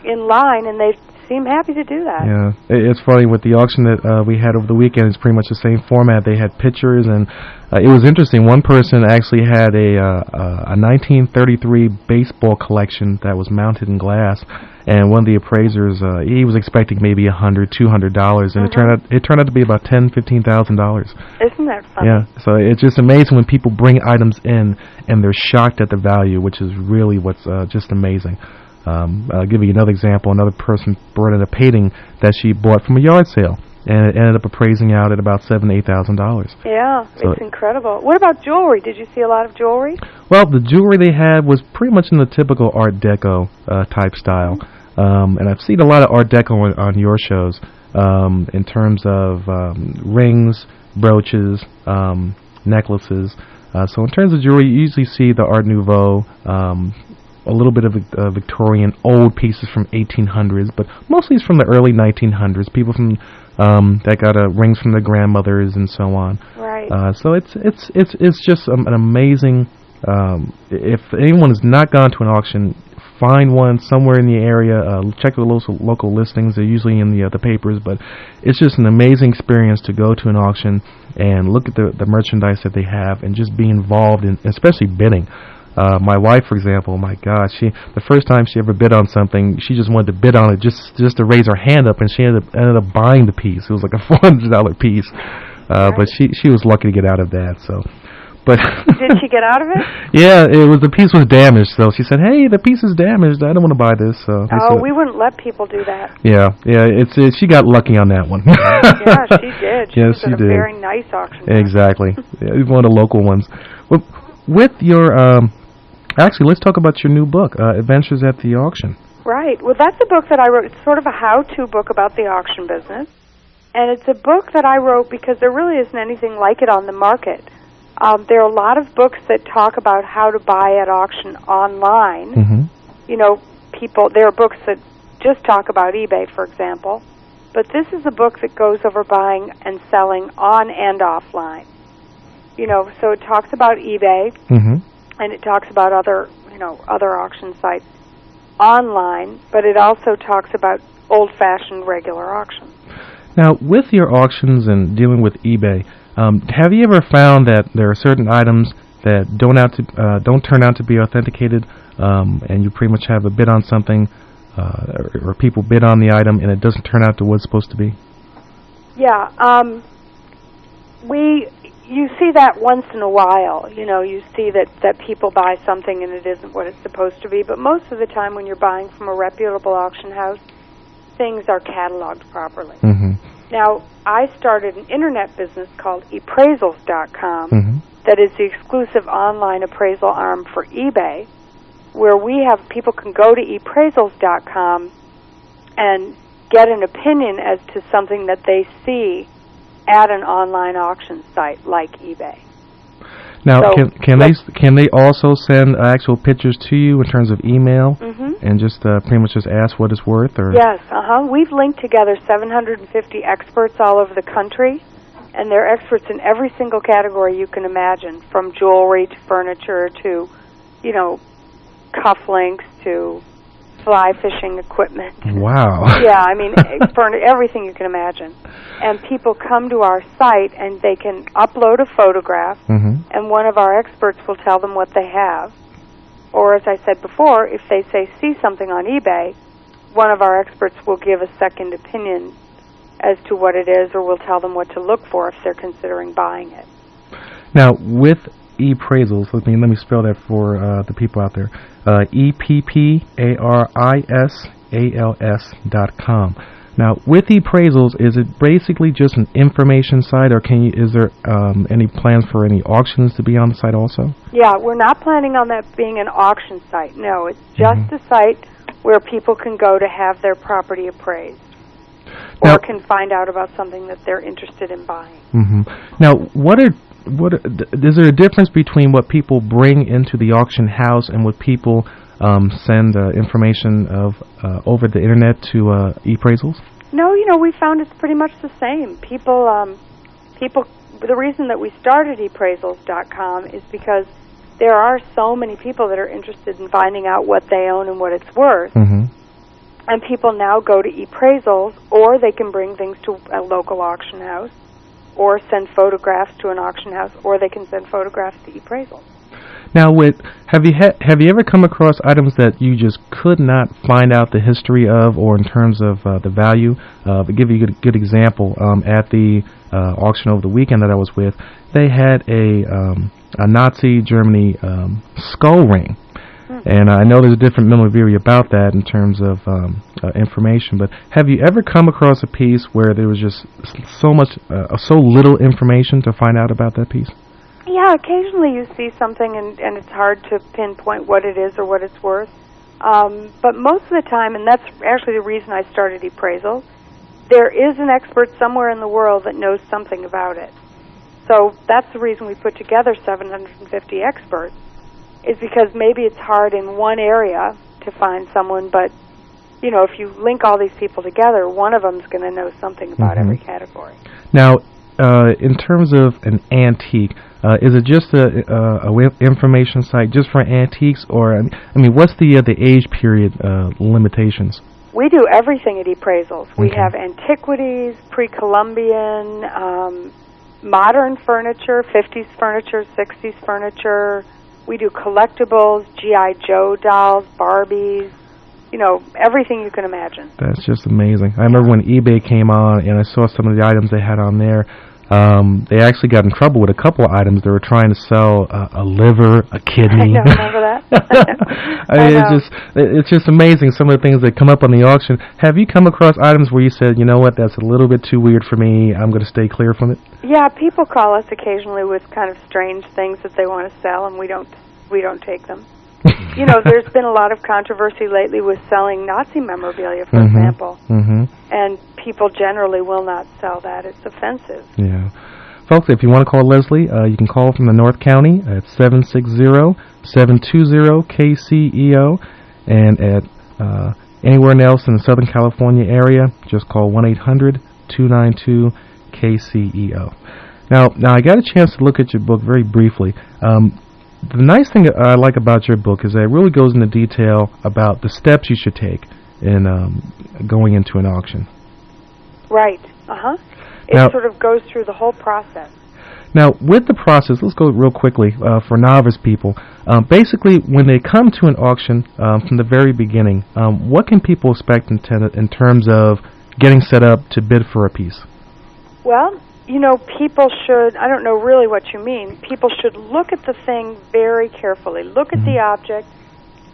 in line, and they seem happy to do that. Yeah, it's funny with the auction that uh, we had over the weekend. It's pretty much the same format. They had pictures, and uh, it was interesting. One person actually had a uh, a 1933 baseball collection that was mounted in glass and one of the appraisers uh, he was expecting maybe a hundred, two hundred dollars, and -huh. it turned out it turned out to be about ten, fifteen thousand dollars. Isn't that funny? Yeah, so it's just amazing when people bring items in and they're shocked at the value, which is really what's uh, just amazing. Um, I'll give you another example. Another person brought in a painting that she bought from a yard sale. and it ended up appraising out at about seven, eight thousand dollars. Yeah, So- it's incredible. What about jewelry? Did you see a lot of jewelry? Well, the jewelry they had was pretty much in the typical Art Deco uh, type style, um, and I've seen a lot of Art Deco on, on your shows um, in terms of um, rings, brooches, um, necklaces. Uh, so in terms of jewelry, you usually see the Art Nouveau, um, a little bit of uh, Victorian old pieces from 1800s, but mostly it's from the early 1900s. People from um, that got uh, rings from their grandmothers and so on. Right. Uh, so it's it's it's it's just um, an amazing. Um, if anyone has not gone to an auction, find one somewhere in the area. Uh, check the local local listings. They're usually in the uh, the papers, but it's just an amazing experience to go to an auction and look at the the merchandise that they have and just be involved in, especially bidding. Uh, my wife, for example, my God, she the first time she ever bid on something, she just wanted to bid on it just just to raise her hand up, and she ended up, ended up buying the piece. It was like a four hundred dollar piece, uh, but she she was lucky to get out of that. So, but Did she get out of it? yeah, it was the piece was damaged. So she said, "Hey, the piece is damaged. I don't want to buy this." So Oh, we wouldn't let people do that. yeah, yeah, it's it, she got lucky on that one. yeah, she did. She yes, was she at a did. very nice auction. Exactly. Yeah, one of the local ones. Well, with your um, actually, let's talk about your new book, uh, Adventures at the Auction. Right. Well, that's a book that I wrote. It's sort of a how-to book about the auction business. And it's a book that I wrote because there really isn't anything like it on the market. Um, there are a lot of books that talk about how to buy at auction online. Mm-hmm. You know, people, there are books that just talk about eBay, for example. But this is a book that goes over buying and selling on and offline. You know, so it talks about eBay, Mm-hmm. And it talks about other you know other auction sites online but it also talks about old fashioned regular auctions Now, with your auctions and dealing with eBay, um, have you ever found that there are certain items that don't out to uh, don't turn out to be authenticated, um, and you pretty much have a bid on something, uh, or, or people bid on the item and it doesn't turn out to what it's supposed to be? yeah um we you see that once in a while you know you see that that people buy something and it isn't what it's supposed to be but most of the time when you're buying from a reputable auction house things are cataloged properly Mm-hmm. now i started an internet business called eppraisals.com Mm-hmm. that is the exclusive online appraisal arm for eBay, where we have people can go to Eppraisals.com and get an opinion as to something that they see at an online auction site like eBay. Now, So, can can they can they also send actual pictures to you in terms of email Mhm. and just uh, pretty much just ask what it's worth, or Yes, uh huh. We've linked together 750 experts all over the country, and they're experts in every single category you can imagine, from jewelry to furniture to, you know, cufflinks to fly fishing equipment. wow, yeah, I mean, for everything you can imagine. And people come to our site and they can upload a photograph, hmm and one of our experts will tell them what they have. Or, as I said before, if they say see something on eBay, one of our experts will give a second opinion as to what it is, or will tell them what to look for if they're considering buying it. Now, with Eppraisals, let me let me spell that for uh, the people out there. Uh, E P P A R I S A L S dot com. Now, with Eppraisals, is it basically just an information site, or can you? Is there um, any plans for any auctions to be on the site also? Yeah, we're not planning on that being an auction site. No, it's just a site where people can go to have their property appraised Now- or can find out about something that they're interested in buying. hmm Now, what are what is there a difference between what people bring into the auction house and what people um, send uh, information of uh, over the internet to uh, Eppraisals? No, you know, we found it's pretty much the same. People, um, people. The reason that we started Eppraisals.com is because there are so many people that are interested in finding out what they own and what it's worth, Mm-hmm. and people now go to Eppraisals, or they can bring things to a local auction house, or send photographs to an auction house, or they can send photographs to appraisal. Now, with have you ha- have you ever come across items that you just could not find out the history of, or in terms of uh, the value? Uh, to give you a good, good example, um, at the uh, auction over the weekend that I was with, they had a um, a Nazi Germany um, skull ring, and I know there's a different memorabilia about that in terms of um, uh, information. But have you ever come across a piece where there was just so much, uh, so little information to find out about that piece? Yeah, occasionally you see something and, and it's hard to pinpoint what it is or what it's worth. Um, but most of the time, and that's actually the reason I started appraisal, there is an expert somewhere in the world that knows something about it. So that's the reason we put together 750 experts, is because maybe it's hard in one area to find someone, but you know, if you link all these people together, one of them's going to know something about Mhm. every category. Now, uh, in terms of an antique, uh, is it just a, a, a information site just for antiques, or I mean, what's the uh, the age period uh, limitations? We do everything at Eppraisals. We have antiquities, pre-Columbian, um, modern furniture, 50s furniture, 60s furniture. We do collectibles, GI Joe dolls, Barbies. You know, everything you can imagine. That's just amazing. I remember when eBay came on, and I saw some of the items they had on there. Um, they actually got in trouble with a couple of items. They were trying to sell uh, a liver, a kidney. I know, remember that? I mean, I it's just it's just amazing some of the things that come up on the auction. Have you come across items where you said, you know what, that's a little bit too weird for me. I'm going to stay clear from it. Yeah, people call us occasionally with kind of strange things that they want to sell, and we don't we don't take them. you know, there's been a lot of controversy lately with selling Nazi memorabilia, for Mhm. example, Mm-hmm. and people generally will not sell that. It's offensive. Yeah. Folks, if you want to call Leslie, uh, you can call from the North County at 760-720-KCEO. And at uh, anywhere else in the Southern California area, just call 1-800-292-KCEO. Now, now I got a chance to look at your book very briefly. Um, the nice thing I like about your book is that it really goes into detail about the steps you should take in um, going into an auction. Right. Uh huh. It Now- sort of goes through the whole process. Now, with the process, let's go real quickly uh, for novice people. Um, basically, when they come to an auction um, from the very beginning, um, what can people expect in, ten- in terms of getting set up to bid for a piece? Well, you know, people should, I don't know really what you mean, people should look at the thing very carefully. Look at the object,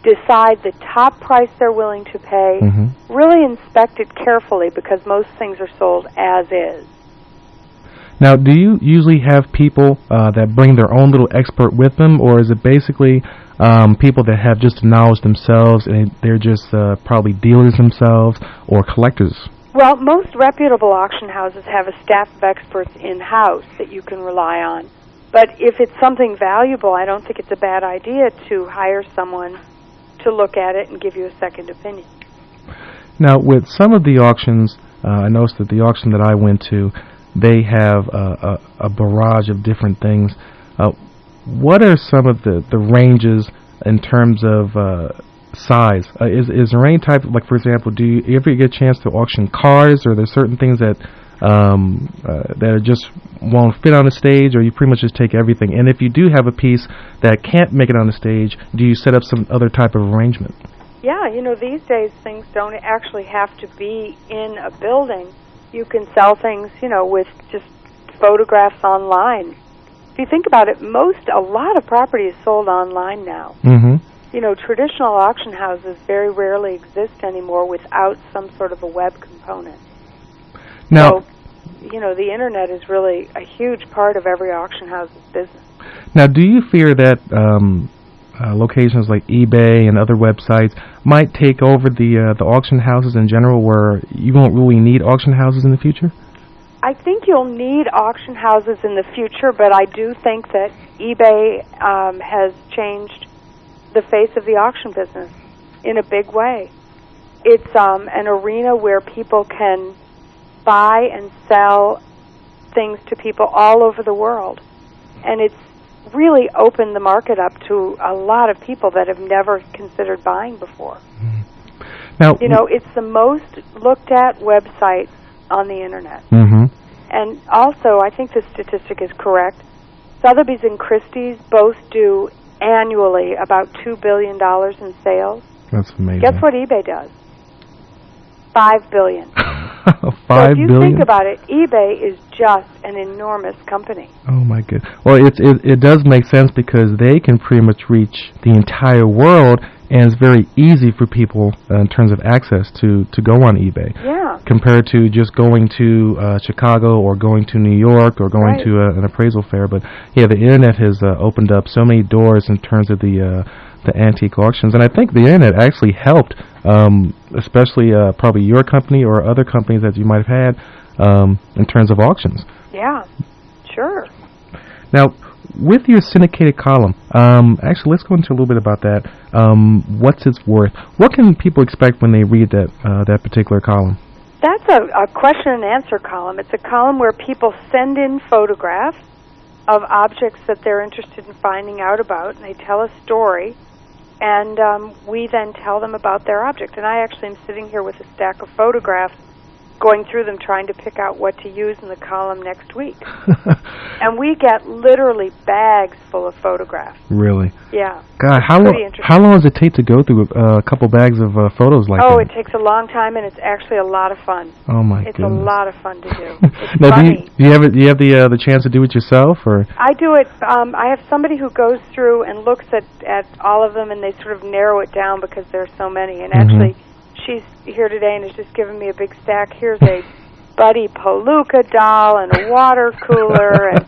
decide the top price they're willing to pay, Mhm. really inspect it carefully because most things are sold as is. Now, do you usually have people uh, that bring their own little expert with them, or is it basically um, people that have just knowledge themselves and they're just uh, probably dealers themselves or collectors? Well, most reputable auction houses have a staff of experts in house that you can rely on. But if it's something valuable, I don't think it's a bad idea to hire someone to look at it and give you a second opinion. Now, with some of the auctions, uh, I noticed that the auction that I went to, they have a, a, a barrage of different things. Uh, what are some of the, the ranges in terms of uh, size? Uh, is is there any type, like for example, do you ever get a chance to auction cars, or are there certain things that um, uh, that just won't fit on the stage, or you pretty much just take everything? And if you do have a piece that can't make it on the stage, do you set up some other type of arrangement? Yeah, you know, these days things don't actually have to be in a building. You can sell things, you know, with just photographs online. If you think about it, most, a lot of property is sold online now. Mm-hmm. You know, traditional auction houses very rarely exist anymore without some sort of a web component. Now, so, you know, the internet is really a huge part of every auction house's business. Now, do you fear that um, uh, locations like eBay and other websites might take over the uh, the auction houses in general, where you won't really need auction houses in the future? I think you'll need auction houses in the future, but I do think that eBay um, has changed the face of the auction business in a big way. It's um, an arena where people can buy and sell things to people all over the world, and it's really opened the market up to a lot of people that have never considered buying before. Now, You know, it's the most looked at website on the internet. hmm And also, I think the statistic is correct. Sotheby's and Christie's both do annually about $2 billion in sales. that's amazing. Guess what eBay does? 5 billion. so if you billion? think about it, eBay is just an enormous company. Oh my good. Well, it, it it does make sense because they can pretty much reach the entire world, and it's very easy for people uh, in terms of access to to go on eBay. Yeah. Compared to just going to uh, Chicago or going to New York or going Right. to a, an appraisal fair, but yeah, the internet has uh, opened up so many doors in terms of the uh, the antique auctions, and I think the internet actually helped, um, especially uh, probably your company or other companies that you might have had um, in terms of auctions. Yeah. Sure. Now, with your syndicated column, um, actually, let's go into a little bit about that. Um, what's its worth? What can people expect when they read that uh, that particular column? That's a, a question and answer column. It's a column where people send in photographs of objects that they're interested in finding out about, and they tell a story, and um, we then tell them about their object. And I actually am sitting here with a stack of photographs, going through them, trying to pick out what to use in the column next week. and we get literally bags full of photographs. Really? Yeah. God, how long? How long does it take to go through uh, a couple bags of uh, photos like oh, that? it takes a long time, and it's actually a lot of fun. Oh my It's goodness. a lot of fun to do. Now, do you, do you have it, do you have the uh, the chance to do it yourself, or I do it. Um, I have somebody who goes through and looks at at all of them, and they sort of narrow it down because there are so many. And Mhm. actually, she's here today and has just given me a big stack. Here's a Buddy Palooka doll and a water cooler, and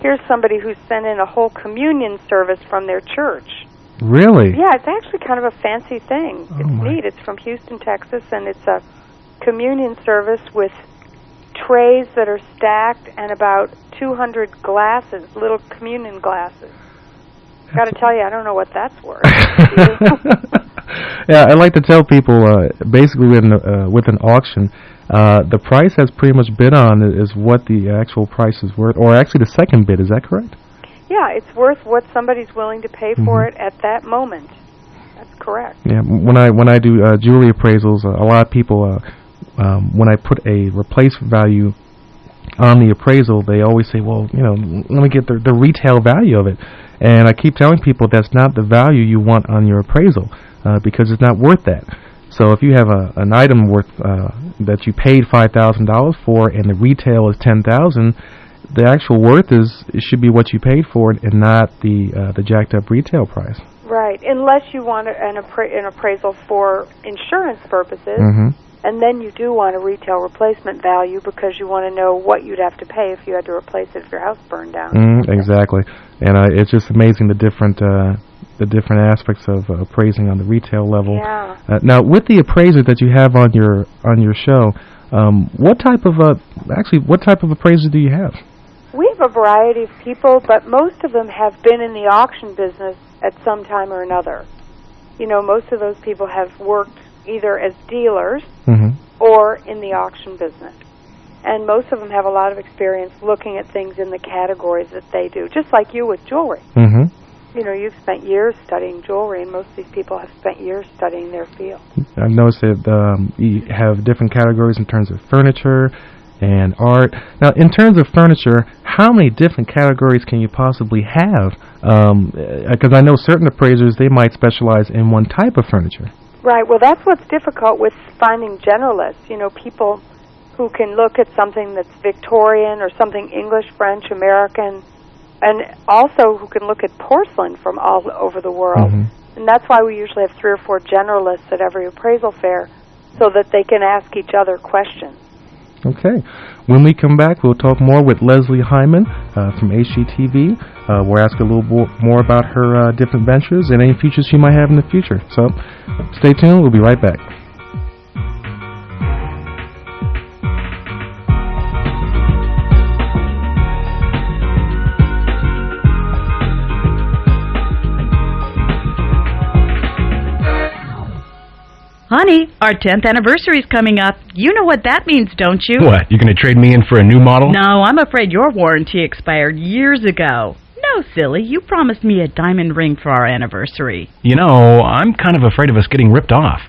here's somebody who sent in a whole communion service from their church. really? Yeah, it's actually kind of a fancy thing. Oh, it's my. neat. It's from Houston, Texas, and it's a communion service with trays that are stacked and about 200 glasses, little communion glasses. Got to tell you, I don't know what that's worth. yeah, I like to tell people uh, basically with an, uh, with an auction, uh, the price that's pretty much bid on is what the actual price is worth, or actually the second bid. Is that correct? yeah, it's worth what somebody's willing to pay for Mhm. it at that moment. That's correct. Yeah, when I when I do uh, jewelry appraisals, uh, a lot of people uh, um, when I put a replace value on the appraisal, they always say, "Well, you know, let me get the the retail value of it." And I keep telling people that's not the value you want on your appraisal uh, because it's not worth that. So if you have a an item worth uh, that you paid five thousand dollars for and the retail is ten thousand, the actual worth is it should be what you paid for it and not the uh, the jacked up retail price. Right, unless you want an, appra- an appraisal for insurance purposes. Mm-hmm. And then you do want a retail replacement value because you want to know what you'd have to pay if you had to replace it if your house burned down. Mm, exactly, and uh, it's just amazing the different uh, the different aspects of uh, appraising on the retail level. Yeah. Uh, now, with the appraiser that you have on your on your show, um, what type of uh, actually what type of appraiser do you have? We have a variety of people, but most of them have been in the auction business at some time or another. You know, most of those people have worked either as dealers Mm-hmm. or in the auction business. And most of them have a lot of experience looking at things in the categories that they do, just like you with jewelry. Mm-hmm. You know, you've spent years studying jewelry, and most of these people have spent years studying their field. I've noticed that um, you have different categories in terms of furniture and art. Now, in terms of furniture, how many different categories can you possibly have? Because I know certain appraisers they might specialize in one type of furniture. Right. Well, that's what's difficult with finding generalists. You know, people who can look at something that's Victorian or something English, French, American, and also who can look at porcelain from all over the world. Mhm. And that's why we usually have three or four generalists at every appraisal fair so that they can ask each other questions. Okay. When we come back, we'll talk more with Leslie Hindman uh, from HGTV. Uh, we'll ask a little bo- more about her uh, different ventures and any futures she might have in the future. So stay tuned. We'll be right back. Honey, our 10th anniversary is coming up. You know what that means, don't you? What, you going to trade me in for a new model? No, I'm afraid your warranty expired years ago. No, silly. You promised me a diamond ring for our anniversary. You know, I'm kind of afraid of us getting ripped off.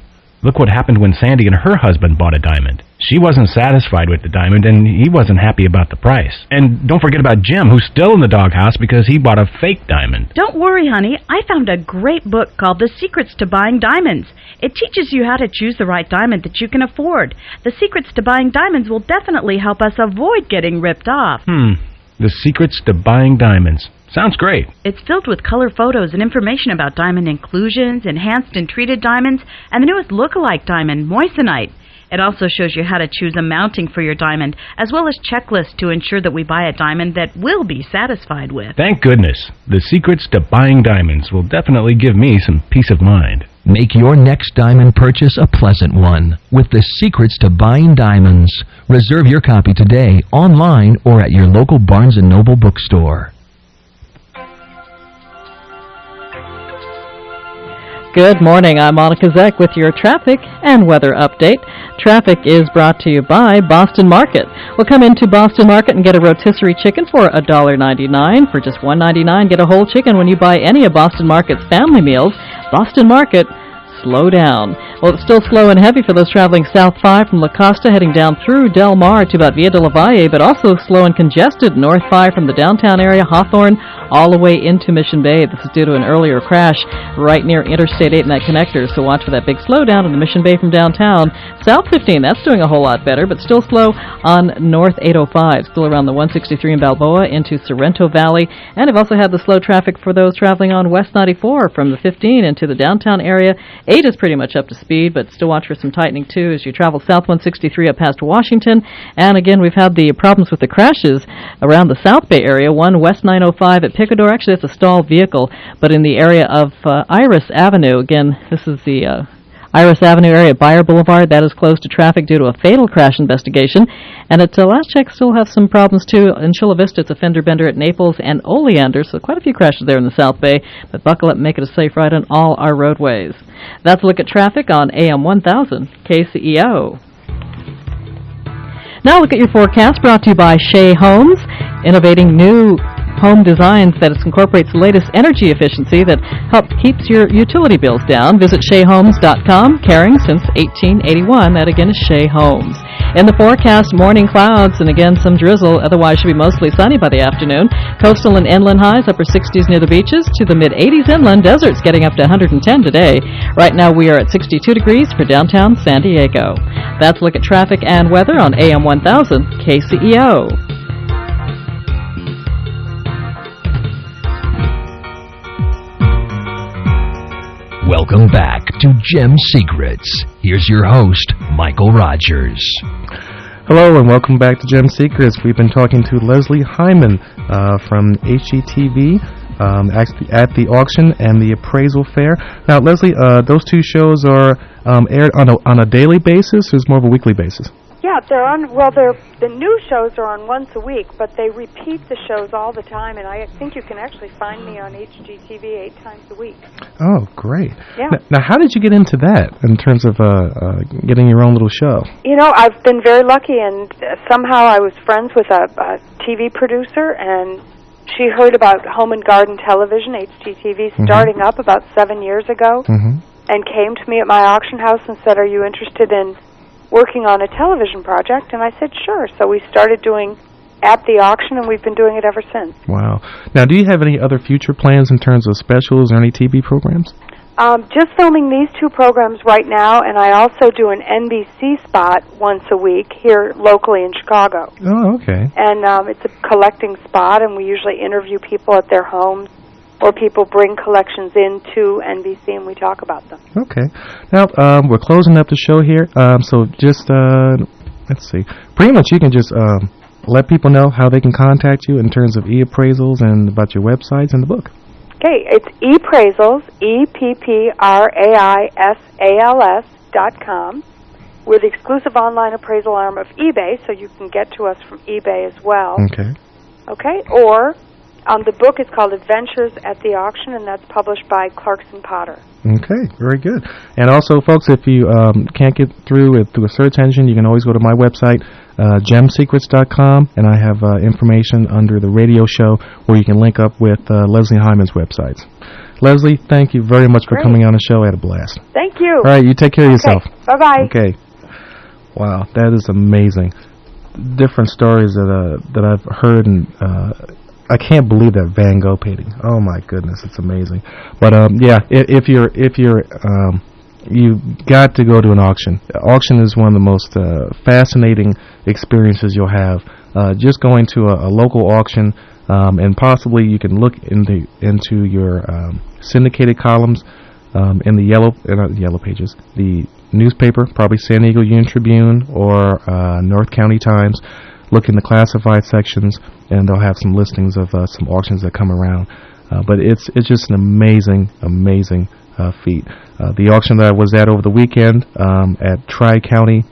Look what happened when Sandy and her husband bought a diamond. She wasn't satisfied with the diamond, and he wasn't happy about the price. And don't forget about Jim, who's still in the doghouse because he bought a fake diamond. Don't worry, honey. I found a great book called The Secrets to Buying Diamonds. It teaches you how to choose the right diamond that you can afford. The Secrets to Buying Diamonds will definitely help us avoid getting ripped off. Hmm. The secrets to buying diamonds. Sounds great. It's filled with color photos and information about diamond inclusions, enhanced and treated diamonds, and the newest look-alike diamond, moissanite. It also shows you how to choose a mounting for your diamond, as well as checklists to ensure that we buy a diamond that we'll be satisfied with. Thank goodness. The secrets to buying diamonds will definitely give me some peace of mind. Make your next diamond purchase a pleasant one with the secrets to buying diamonds. Reserve your copy today online or at your local Barnes & Noble bookstore. Good morning. I'm Monica Zeck with your traffic and weather update. Traffic is brought to you by Boston Market. We'll come into Boston Market and get a rotisserie chicken for $1.99. For just $1.99, get a whole chicken when you buy any of Boston Market's family meals. Boston Market, slow down. Well, it's still slow and heavy for those traveling South 5 from La Costa heading down through Del Mar to about Via de la Valle, but also slow and congested North 5 from the downtown area, Hawthorne, all the way into Mission Bay. This is due to an earlier crash right near Interstate 8 and that connector, so watch for that big slowdown in the Mission Bay from downtown. South 15, that's doing a whole lot better, but still slow on North 805, still around the 163 in Balboa into Sorrento Valley. And I've also had the slow traffic for those traveling on West 94 from the 15 into the downtown area. 8 is pretty much up to speed, but still watch for some tightening too as you travel south 163 up past Washington. And again, we've had the problems with the crashes around the South Bay area. One West 905 at Picador, actually it's a stalled vehicle, but in the area of uh, Iris Avenue, again, this is the uh, Iris Avenue area, Beyer Boulevard, that is closed to traffic due to a fatal crash investigation. And at uh, last check, still have some problems too. In Chula Vista, it's a fender bender at Naples and Oleander, so quite a few crashes there in the South Bay. But buckle up and make it a safe ride on all our roadways. That's a look at traffic on AM 1000 KCEO. Now look at your forecast brought to you by Shea Homes, innovating new home designs that incorporates the latest energy efficiency that helps keeps your utility bills down. Visit SheaHomes.com, caring since 1881. That again is Shea Homes. In the forecast, morning clouds and again some drizzle. Otherwise, should be mostly sunny by the afternoon. Coastal and inland highs upper 60s near the beaches to the mid 80s inland. Deserts getting up to 110 today. Right now we are at 62 degrees for downtown San Diego. That's a look at traffic and weather on AM 1000 KCEO. Welcome back to Gem Secrets. Here's your host, Michael Rogers. Hello and welcome back to Gem Secrets. We've been talking to Leslie Hindman uh, from HGTV um, at, the, at the auction and the appraisal fair. Now, Leslie, uh, those two shows are um, aired on a, on a daily basis, or is more of a weekly basis? Yeah, they're on. Well, they're the new shows are on once a week, but they repeat the shows all the time, and I think you can actually find me on HGTV eight times a week. Oh, great! Yeah. Now, now how did you get into that in terms of uh, uh, getting your own little show? You know, I've been very lucky, and uh, somehow I was friends with a, a TV producer, and she heard about Home and Garden Television, HGTV, Mhm. starting up about seven years ago, Mm-hmm. and came to me at my auction house and said, "Are you interested in working on a television project?" And I said, "Sure." So we started doing at the auction, and we've been doing it ever since. Wow. Now, do you have any other future plans in terms of specials or any TV programs? Um, just filming these two programs right now, and I also do an NBC spot once a week here locally in Chicago. Oh, okay. And um, it's a collecting spot, and we usually interview people at their homes, or people bring collections into NBC, and we talk about them. Okay. Now, um, we're closing up the show here, um, so just, uh, let's see. Pretty much you can just um, let people know how they can contact you in terms of e-appraisals and about your websites and the book. Okay, it's Eppraisals, E P P R A I S A L S dot com. We're the exclusive online appraisal arm of eBay, so you can get to us from eBay as well. Okay. Okay, or um, the book is called Adventures at the Auction, and that's published by Clarkson Potter. Okay, very good. And also, folks, if you um, can't get through it through a search engine, you can always go to my website, uh, gemsecrets.com, and I have uh, information under the radio show where you can link up with uh, Leslie Hindman's websites. Leslie, thank you very much for Great. coming on the show. I had a blast. Thank you. All right, you take care of yourself. Bye bye. Okay. Wow, that is amazing. Different stories that uh, that I've heard, and uh, I can't believe that Van Gogh painting. Oh my goodness, it's amazing. But um, yeah, if, if you're if you're um, you got to go to an auction. Auction is one of the most uh, fascinating experiences you'll have. uh, just going to a, a local auction, um, and possibly you can look into into your um, syndicated columns um, in the yellow uh, the yellow pages, the newspaper, probably San Diego Union Tribune or uh, North County Times. Look in the classified sections, and they'll have some listings of uh, some auctions that come around. Uh, but it's it's just an amazing, amazing uh, feat. Uh, the auction that I was at over the weekend um, at Tri County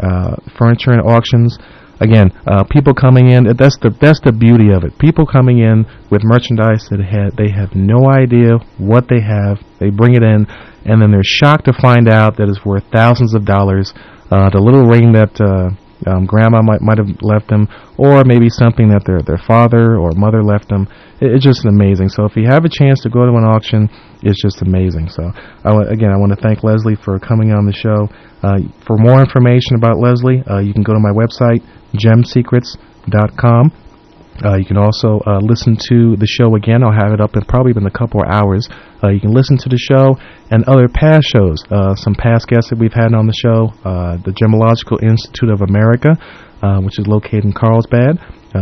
uh, Furniture and Auctions. Again, uh, people coming in. That's the that's the beauty of it. People coming in with merchandise that had they have no idea what they have. They bring it in, and then they're shocked to find out that it's worth thousands of dollars. The little ring that um, grandma might might have left them, or maybe something that their their father or mother left them. It, it's just amazing. So if you have a chance to go to an auction, it's just amazing. So I w- again, I want to thank Leslie for coming on the show. Uh, for more information about Leslie, uh, you can go to my website gemsecrets.com. Uh, you can also uh, listen to the show again. I'll have it up in probably in a couple of hours. Uh, you can listen to the show and other past shows. Uh, some past guests that we've had on the show. Uh, the Gemological Institute of America, uh, which is located in Carlsbad.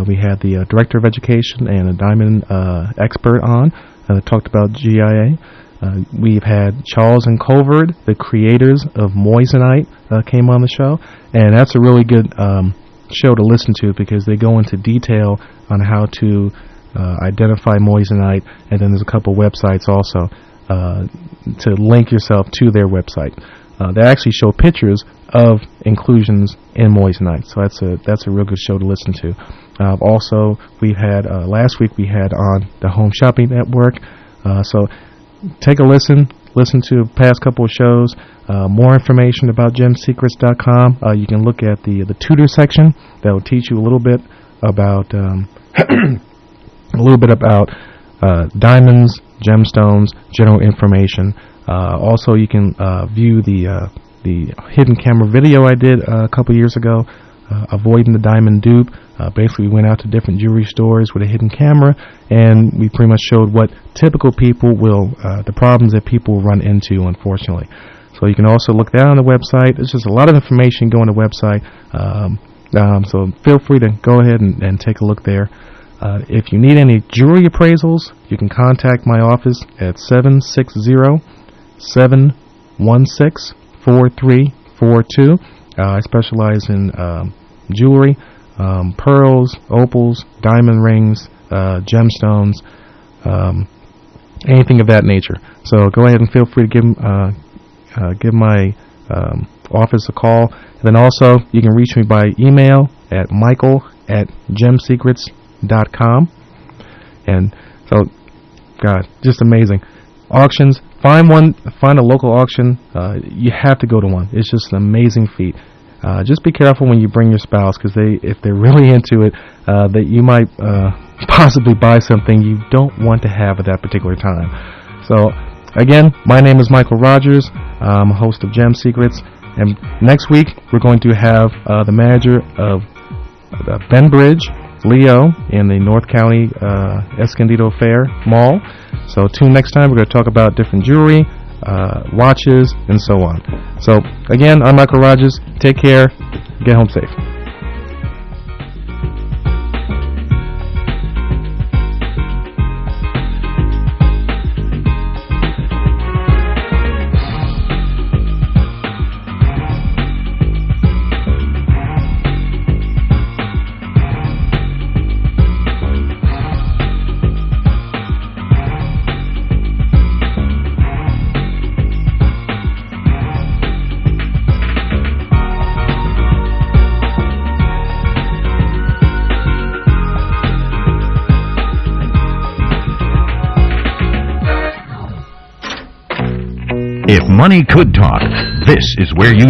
we had the Director of Education and a diamond expert on that talked about GIA. we've had Charles and Colvard, the creators of Moissanite, came on the show. And that's a really good... Um, show to listen to because they go into detail on how to uh, identify moissanite, and then there's a couple websites also uh, to link yourself to their website. Uh, they actually show pictures of inclusions in moissanite, so that's a that's a real good show to listen to. Uh, also, we had uh, last week we had on the Home Shopping Network, uh, so take a listen, listen to past couple of shows. Uh, more information about gemsecrets.com. You can look at the the tutor section that will teach you a little bit about um, a little bit about uh, diamonds, gemstones, general information. Uh, also, you can uh, view the uh, the hidden camera video I did a couple years ago, avoiding the diamond dupe. basically, we went out to different jewelry stores with a hidden camera, and we pretty much showed what typical people will, the problems that people run into, unfortunately. So you can also look that on the website. There's just a lot of information going on the website. Um, um, so feel free to go ahead and, and take a look there. Uh, if you need any jewelry appraisals, you can contact my office at 760-716-4342. Uh, I specialize in um, jewelry, um, pearls, opals, diamond rings, uh, gemstones, um, anything of that nature. So go ahead and feel free to give uh, uh, give my um, office a call. And then also, you can reach me by email at michael at gemsecrets.com. And so, God, just amazing. Auctions, find one, find a local auction. Uh, you have to go to one. It's just an amazing feat. Uh, just be careful when you bring your spouse because they, if they're really into it, uh, that you might uh, possibly buy something you don't want to have at that particular time. So Again, my name is Michael Rogers. I'm a host of Gem Secrets. And next week, we're going to have uh, the manager of uh, Bridge, Leo, in the North County uh, Escondido Fair Mall. So tune next time. We're going to talk about different jewelry, uh, watches, and so on. So again, I'm Michael Rogers. Take care. Get home safe. Money could talk, this is where you